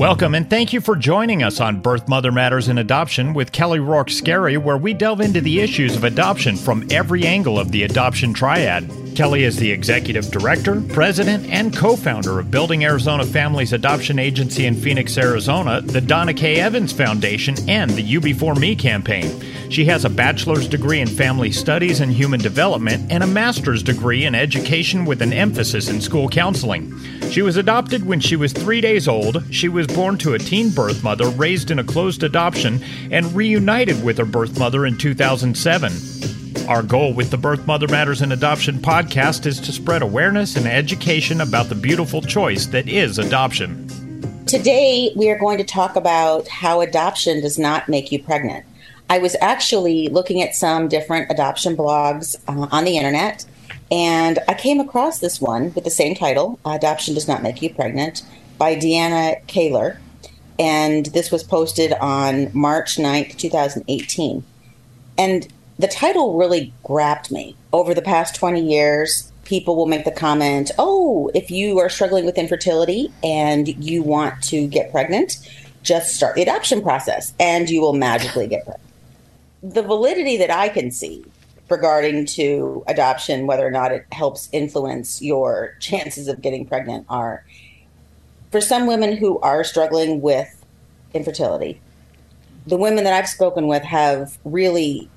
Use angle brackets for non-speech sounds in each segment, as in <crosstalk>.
Welcome and thank you for joining us on Birth Mother Matters in Adoption with Kelly Rourke Scarry, where we delve into the issues of adoption from every angle of the adoption triad. Kelly is the executive director, president, and co founder of Building Arizona Families Adoption Agency in Phoenix, Arizona, the Donna K. Evans Foundation, and the U-Before-Me campaign. She has a bachelor's degree in family studies and human development and a master's degree in education with an emphasis in school counseling. She was adopted when she was three days old. She was born to a teen birth mother raised in a closed adoption and reunited with her birth mother in 2007. Our goal with the Birth Mother Matters in Adoption podcast is to spread awareness and education about the beautiful choice that is adoption. Today, we are going to talk about how adoption does not make you pregnant. I was actually looking at some different adoption blogs uh, on the internet, and I came across this one with the same title Adoption Does Not Make You Pregnant by Deanna Kaler. And this was posted on March 9th, 2018. And the title really grabbed me. Over the past 20 years, people will make the comment, oh, if you are struggling with infertility and you want to get pregnant, just start the adoption process and you will magically get pregnant. The validity that I can see regarding to adoption, whether or not it helps influence your chances of getting pregnant, are for some women who are struggling with infertility. The women that I've spoken with have really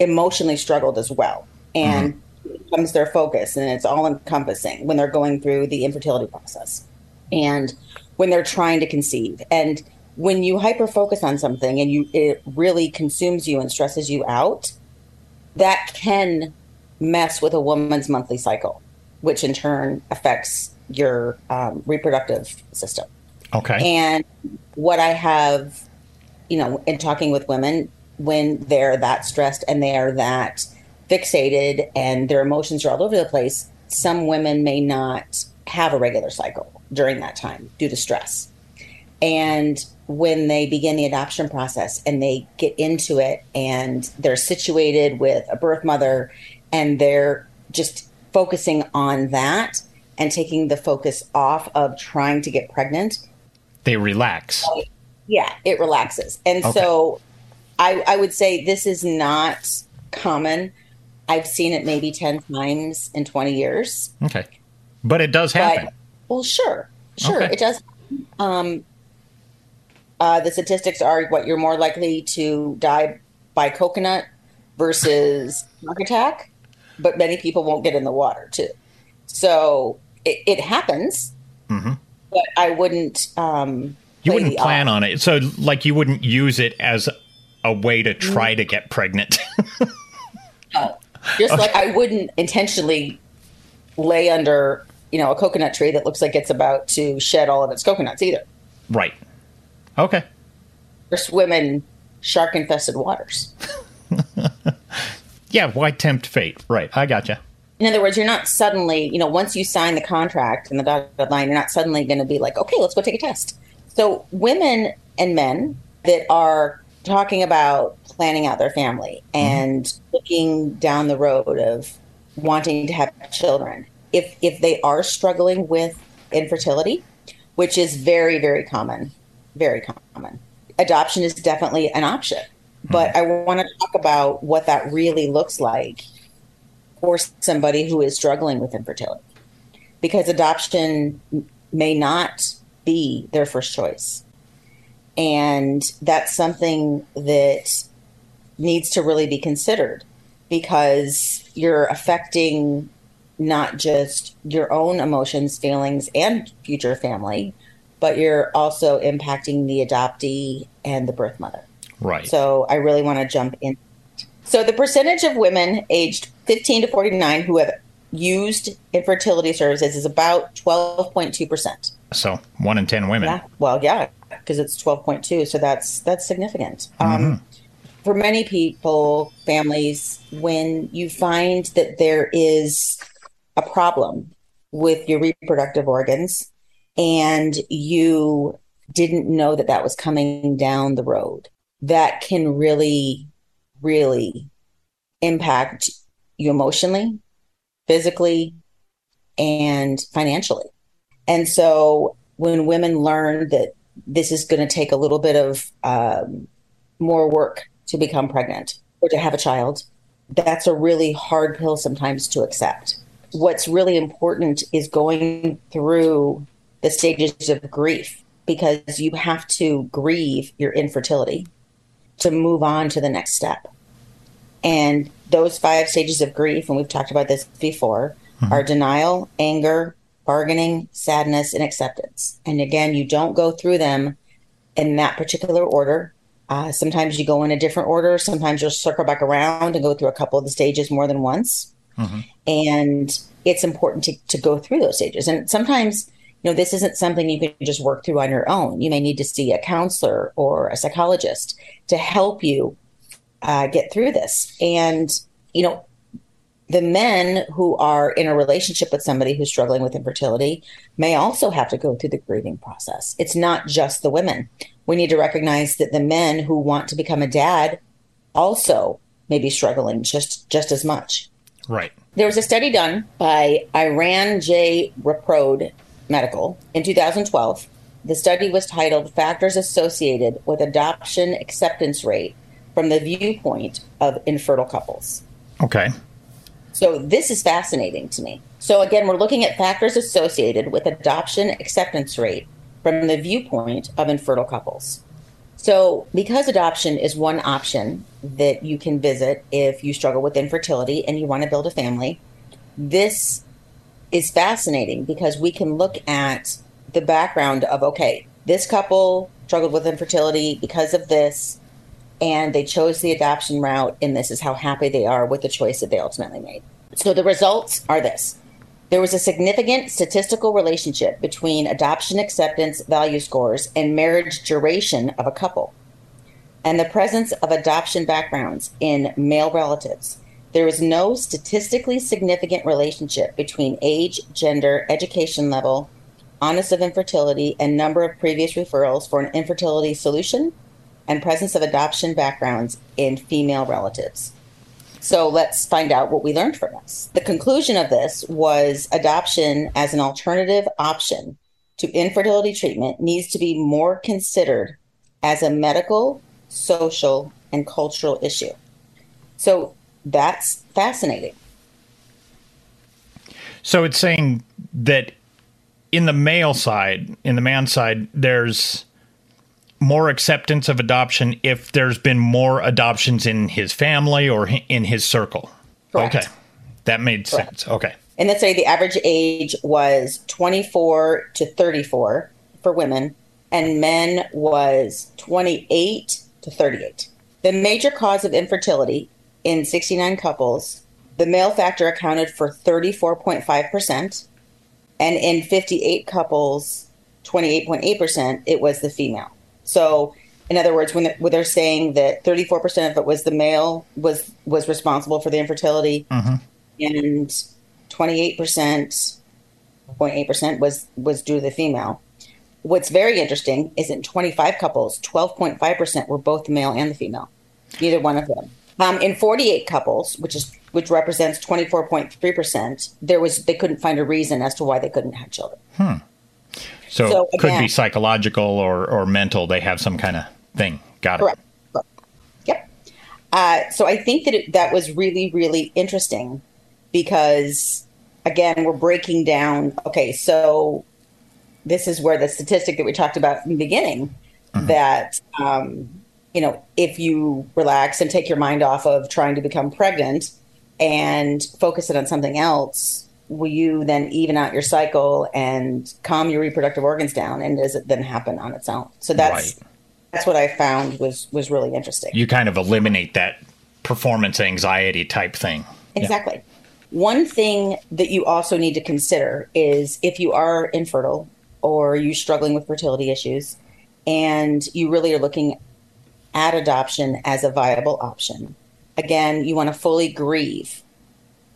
emotionally struggled as well. And mm-hmm. becomes their focus and it's all encompassing when they're going through the infertility process and when they're trying to conceive. And when you hyper focus on something and you it really consumes you and stresses you out, that can mess with a woman's monthly cycle, which in turn affects your um, reproductive system. Okay. And what I have, you know, in talking with women, when they're that stressed and they are that fixated and their emotions are all over the place, some women may not have a regular cycle during that time due to stress. And when they begin the adoption process and they get into it and they're situated with a birth mother and they're just focusing on that and taking the focus off of trying to get pregnant, they relax. Yeah, it relaxes. And okay. so I, I would say this is not common. I've seen it maybe 10 times in 20 years. Okay. But it does happen. But, well, sure. Sure. Okay. It does. Um, uh, the statistics are what you're more likely to die by coconut versus heart attack, but many people won't get in the water too. So it, it happens, mm-hmm. but I wouldn't. Um, you wouldn't plan on it. So, like, you wouldn't use it as a way to mm. try to get pregnant. no. <laughs> Uh, just okay. like I wouldn't intentionally lay under, you know, a coconut tree that looks like it's about to shed all of its coconuts either. Right. Okay. Or swim in shark infested waters. <laughs> yeah, why tempt fate? Right. I gotcha. In other words, you're not suddenly, you know, once you sign the contract and the dotted line, you're not suddenly going to be like, okay, let's go take a test. So women and men that are talking about planning out their family mm-hmm. and mm-hmm. looking down the road of wanting to have children. If if they are struggling with infertility, which is very very common, very common, adoption is definitely an option. Mm-hmm. But I want to talk about what that really looks like for somebody who is struggling with infertility. Because adoption may not be their first choice. And that's something that needs to really be considered because you're affecting not just your own emotions, feelings, and future family, but you're also impacting the adoptee and the birth mother. Right. So I really want to jump in. So the percentage of women aged 15 to 49 who have used infertility services is about 12.2%. So one in 10 women. Yeah. Well, yeah, because it's 12.2 so that's that's significant um, mm-hmm. um, for many people families when you find that there is a problem with your reproductive organs and you didn't know that that was coming down the road that can really really impact you emotionally physically and financially and so when women learn that this is going to take a little bit of um, more work to become pregnant or to have a child. That's a really hard pill sometimes to accept. What's really important is going through the stages of grief because you have to grieve your infertility to move on to the next step. And those five stages of grief, and we've talked about this before, mm-hmm. are denial, anger, bargaining, sadness, and acceptance. And again, you don't go through them in that particular order. Uh, sometimes you go in a different order. Sometimes you'll circle back around and go through a couple of the stages more than once. Mm-hmm. And it's important to, to go through those stages. And sometimes, you know, this isn't something you can just work through on your own. You may need to see a counselor or a psychologist to help you uh, get through this. And, you know, the men who are in a relationship with somebody who's struggling with infertility may also have to go through the grieving process. It's not just the women. We need to recognize that the men who want to become a dad also may be struggling just just as much. Right. There was a study done by Iran J. Reprod Medical in 2012. The study was titled Factors Associated with Adoption Acceptance Rate from the Viewpoint of Infertile Couples. Okay. So this is fascinating to me. So again, we're looking at factors associated with adoption acceptance rate from the viewpoint of infertile couples. So, because adoption is one option that you can visit if you struggle with infertility and you want to build a family, this is fascinating because we can look at the background of okay, this couple struggled with infertility because of this and they chose the adoption route, and this is how happy they are with the choice that they ultimately made. So the results are this. There was a significant statistical relationship between adoption acceptance value scores and marriage duration of a couple, and the presence of adoption backgrounds in male relatives. There is no statistically significant relationship between age, gender, education level, onus of infertility, and number of previous referrals for an infertility solution and presence of adoption backgrounds in female relatives. So let's find out what we learned from this. The conclusion of this was adoption as an alternative option to infertility treatment needs to be more considered as a medical, social, and cultural issue. So that's fascinating. So it's saying that in the male side, in the man side, there's more acceptance of adoption if there's been more adoptions in his family or in his circle. Correct. Okay. That made Correct. sense. Okay. And let's say the average age was 24 to 34 for women, and men was 28 to 38. The major cause of infertility in 69 couples, the male factor accounted for 34.5%, and in 58 couples, 28.8%, it was the female. So, in other words, when they're, when they're saying that 34% of it was the male was was responsible for the infertility, mm-hmm. and 28%, 0.8% was was due to the female. What's very interesting is in 25 couples, 12.5% were both the male and the female, neither one of them. Um, in 48 couples, which is which represents 24.3%, there was they couldn't find a reason as to why they couldn't have children. Hmm. So, so again, could be psychological or, or mental. They have some kind of thing. Got correct. it. Yep. Uh, so I think that it, that was really, really interesting because, again, we're breaking down. Okay, so this is where the statistic that we talked about in the beginning mm-hmm. that, um, you know, if you relax and take your mind off of trying to become pregnant and focus it on something else, will you then even out your cycle and calm your reproductive organs down? And does it then happen on its own? So that's right. that's what i found was was really interesting. You kind of eliminate that performance anxiety type thing. Exactly. Yeah. one thing that you also need to consider is if you are infertile or you're struggling with fertility issues and you really are looking at adoption as a viable option again you want to fully grieve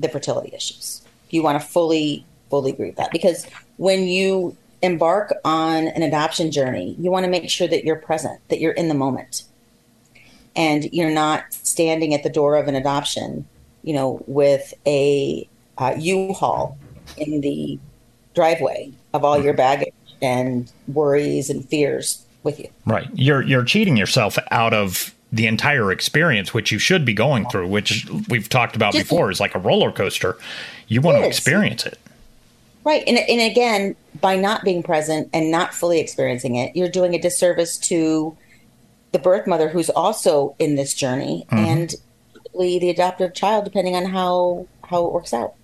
the fertility issues you want to fully fully with that because when you embark on an adoption journey, you want to make sure that you're present, that you're in the moment, and you're not standing at the door of an adoption, you know, with a uh, U-Haul in the driveway of all your baggage and worries and fears. with you. Right. You're you're cheating yourself out of the entire experience, which you should be going through, which we've talked about Just, before, is like a roller coaster. You want to experience it. Right. And, and again, by not being present and not fully experiencing it, you're doing a disservice to the birth mother who's also in this journey mm-hmm. and the adoptive child, depending on how, how it works out.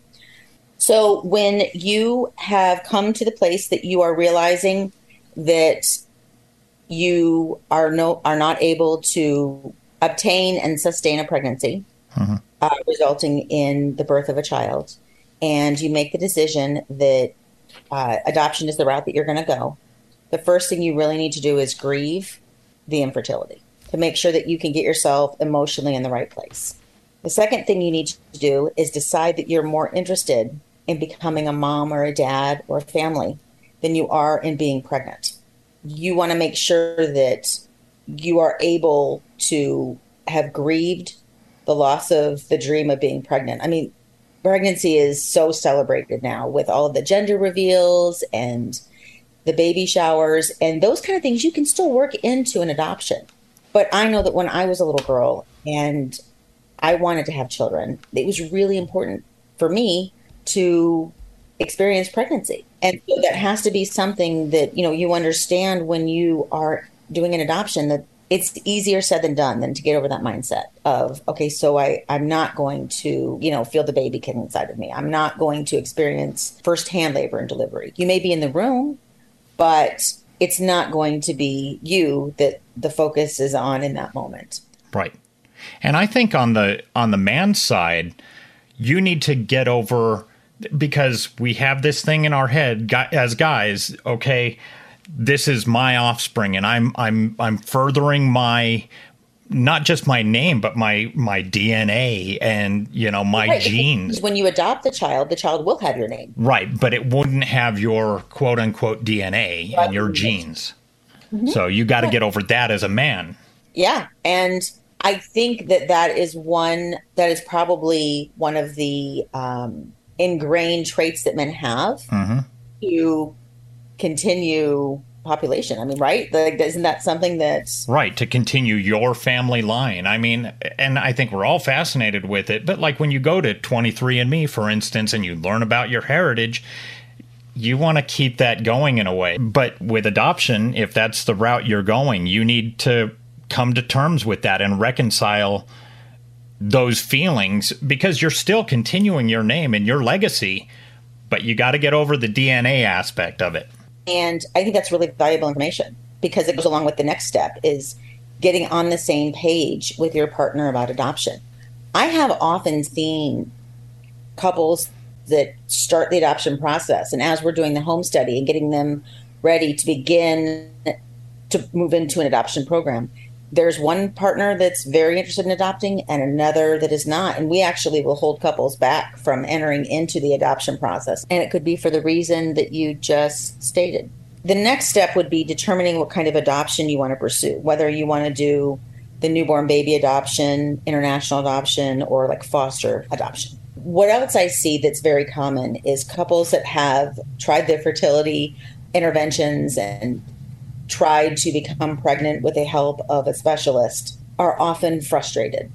So when you have come to the place that you are realizing that you are no are not able to obtain and sustain a pregnancy, mm-hmm. uh, resulting in the birth of a child, and you make the decision that uh, adoption is the route that you're going to go, the first thing you really need to do is grieve the infertility to make sure that you can get yourself emotionally in the right place. The second thing you need to do is decide that you're more interested in becoming a mom or a dad or a family than you are in being pregnant. You want to make sure that you are able to have grieved the loss of the dream of being pregnant. I mean, pregnancy is so celebrated now with all of the gender reveals and the baby showers and those kind of things. You can still work into an adoption. But i know that when i was a little girl and i wanted to have children it was really important for me to experience pregnancy and so that has to be something that you know you understand when you are doing an adoption that it's easier said than done than to get over that mindset of okay so i i'm not going to you know feel the baby kid inside of me. I'm not going to experience firsthand labor and delivery. You may be in the room but it's not going to be you that the focus is on in that moment. Right. And i think on the on the man side you need to get over because we have this thing in our head as guys okay this is my offspring and i'm i'm i'm furthering my not just my name but my my dna and you know my right. genes when you adopt the child the child will have your name right but it wouldn't have your quote unquote dna and your genes mm-hmm. so you got to yeah. get over that as a man yeah and i think that that is one that is probably one of the um, ingrained traits that men have mm-hmm. to continue population. I mean, right? Like, isn't that something that's right to continue your family line? I mean, and I think we're all fascinated with it. But like when you go to 23andMe, for instance, and you learn about your heritage, you want to keep that going in a way. But with adoption, if that's the route you're going, you need to come to terms with that and reconcile those feelings because you're still continuing your name and your legacy, but you got to get over the DNA aspect of it. And I think that's really valuable information because it goes along with the next step is getting on the same page with your partner about adoption. I have often seen couples that start the adoption process and as we're doing the home study and getting them ready to begin to move into an adoption program, there's one partner that's very interested in adopting and another that is not. And we actually will hold couples back from entering into the adoption process. And it could be for the reason that you just stated. The next step would be determining what kind of adoption you want to pursue, whether you want to do the newborn baby adoption, international adoption, or like foster adoption. What else I see that's very common is couples that have tried their fertility interventions and tried to become pregnant with the help of a specialist are often frustrated.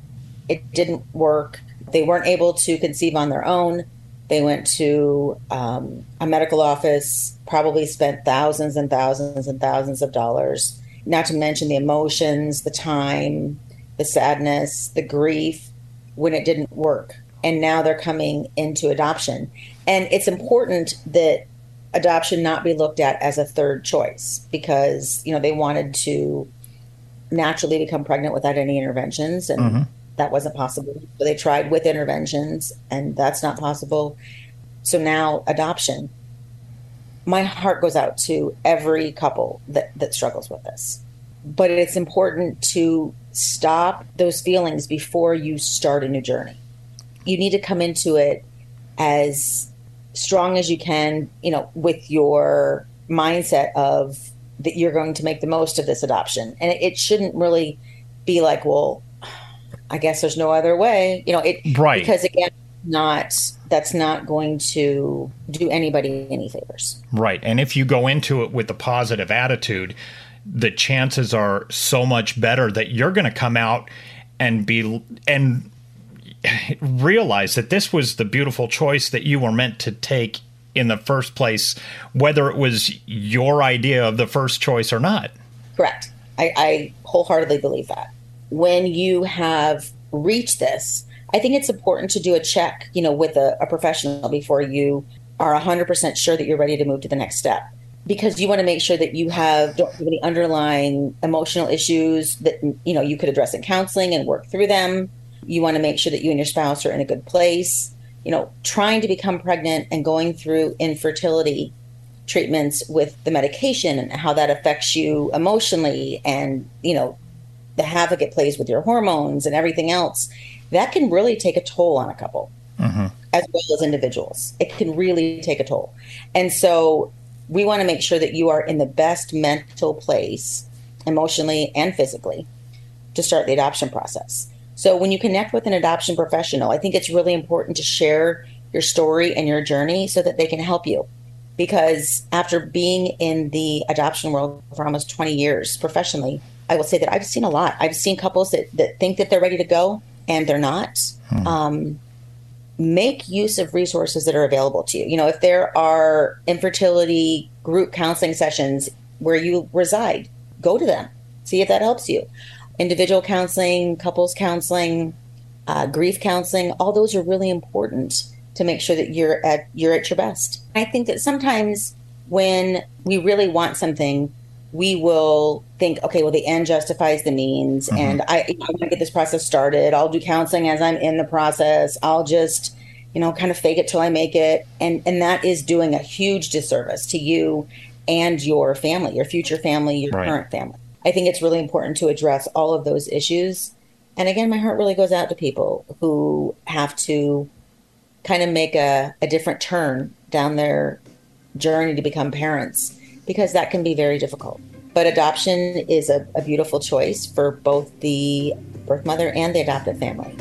It didn't work. They weren't able to conceive on their own. They went to um, a medical office, probably spent thousands and thousands and thousands of dollars, not to mention the emotions, the time, the sadness, the grief when it didn't work. And now they're coming into adoption. And it's important that adoption not be looked at as a third choice because you know they wanted to naturally become pregnant without any interventions and mm-hmm. that wasn't possible. So they tried with interventions and that's not possible. So now adoption. My heart goes out to every couple that that struggles with this. But it's important to stop those feelings before you start a new journey. You need to come into it as strong as you can, you know, with your mindset of that you're going to make the most of this adoption. And it, it shouldn't really be like, well, I guess there's no other way, you know, it right because again, not that's not going to do anybody any favors. Right. And if you go into it with a positive attitude, the chances are so much better that you're going to come out and be and <laughs> realize that this was the beautiful choice that you were meant to take in the first place, whether it was your idea of the first choice or not. Correct. I, I wholeheartedly believe that. When you have reached this, I think it's important to do a check, you know, with a, a professional before you are 100% sure that you're ready to move to the next step because you want to make sure that you have don't have any underlying emotional issues that you know you could address in counseling and work through them you want to make sure that you and your spouse are in a good place you know trying to become pregnant and going through infertility treatments with the medication and how that affects you emotionally and you know the havoc it plays with your hormones and everything else that can really take a toll on a couple mm-hmm. as well as individuals. It can really take a toll. And so we want to make sure that you are in the best mental place emotionally and physically to start the adoption process so when you connect with an adoption professional, I think it's really important to share your story and your journey so that they can help you. Because after being in the adoption world for almost 20 years professionally, I will say that I've seen a lot. I've seen couples that, that think that they're ready to go and they're not. Hmm. Um, make use of resources that are available to you. You know, if there are infertility group counseling sessions where you reside, go to them, see if that helps you individual counseling, couples counseling, uh, grief counseling, all those are really important to make sure that you're at you're at your best. I think that sometimes when we really want something, we will think, okay, well, the end justifies the means, mm-hmm. and I, I want to get this process started. I'll do counseling as I'm in the process. I'll just, you know, kind of fake it till I make it, and and that is doing a huge disservice to you and your family, your future family, your right. current family. I think it's really important to address all of those issues. And again, my heart really goes out to people who have to kind of make a, a different turn down their journey to become parents because that can be very difficult. But adoption is a, a beautiful choice for both the birth mother and the adoptive family.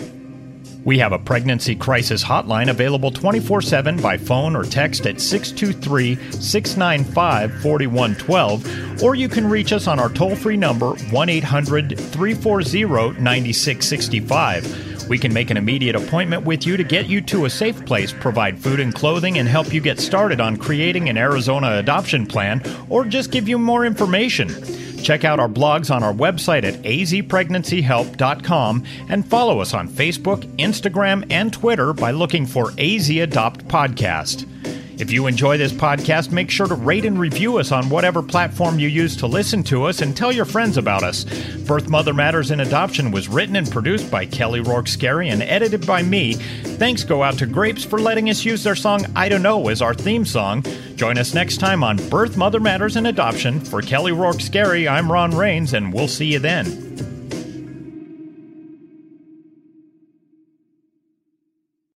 We have a pregnancy crisis hotline available 24 7 by phone or text at 623 695 4112, or you can reach us on our toll free number 1 800 340 9665. We can make an immediate appointment with you to get you to a safe place, provide food and clothing, and help you get started on creating an Arizona adoption plan, or just give you more information. Check out our blogs on our website at azpregnancyhelp.com and follow us on Facebook, Instagram, and Twitter by looking for AZ Adopt Podcast. If you enjoy this podcast, make sure to rate and review us on whatever platform you use to listen to us and tell your friends about us. Birth Mother Matters in Adoption was written and produced by Kelly Rourke Scarry and edited by me. Thanks go out to Grapes for letting us use their song I Don't Know as our theme song. Join us next time on Birth Mother Matters in Adoption. For Kelly Rourke Scarry, I'm Ron Rains, and we'll see you then.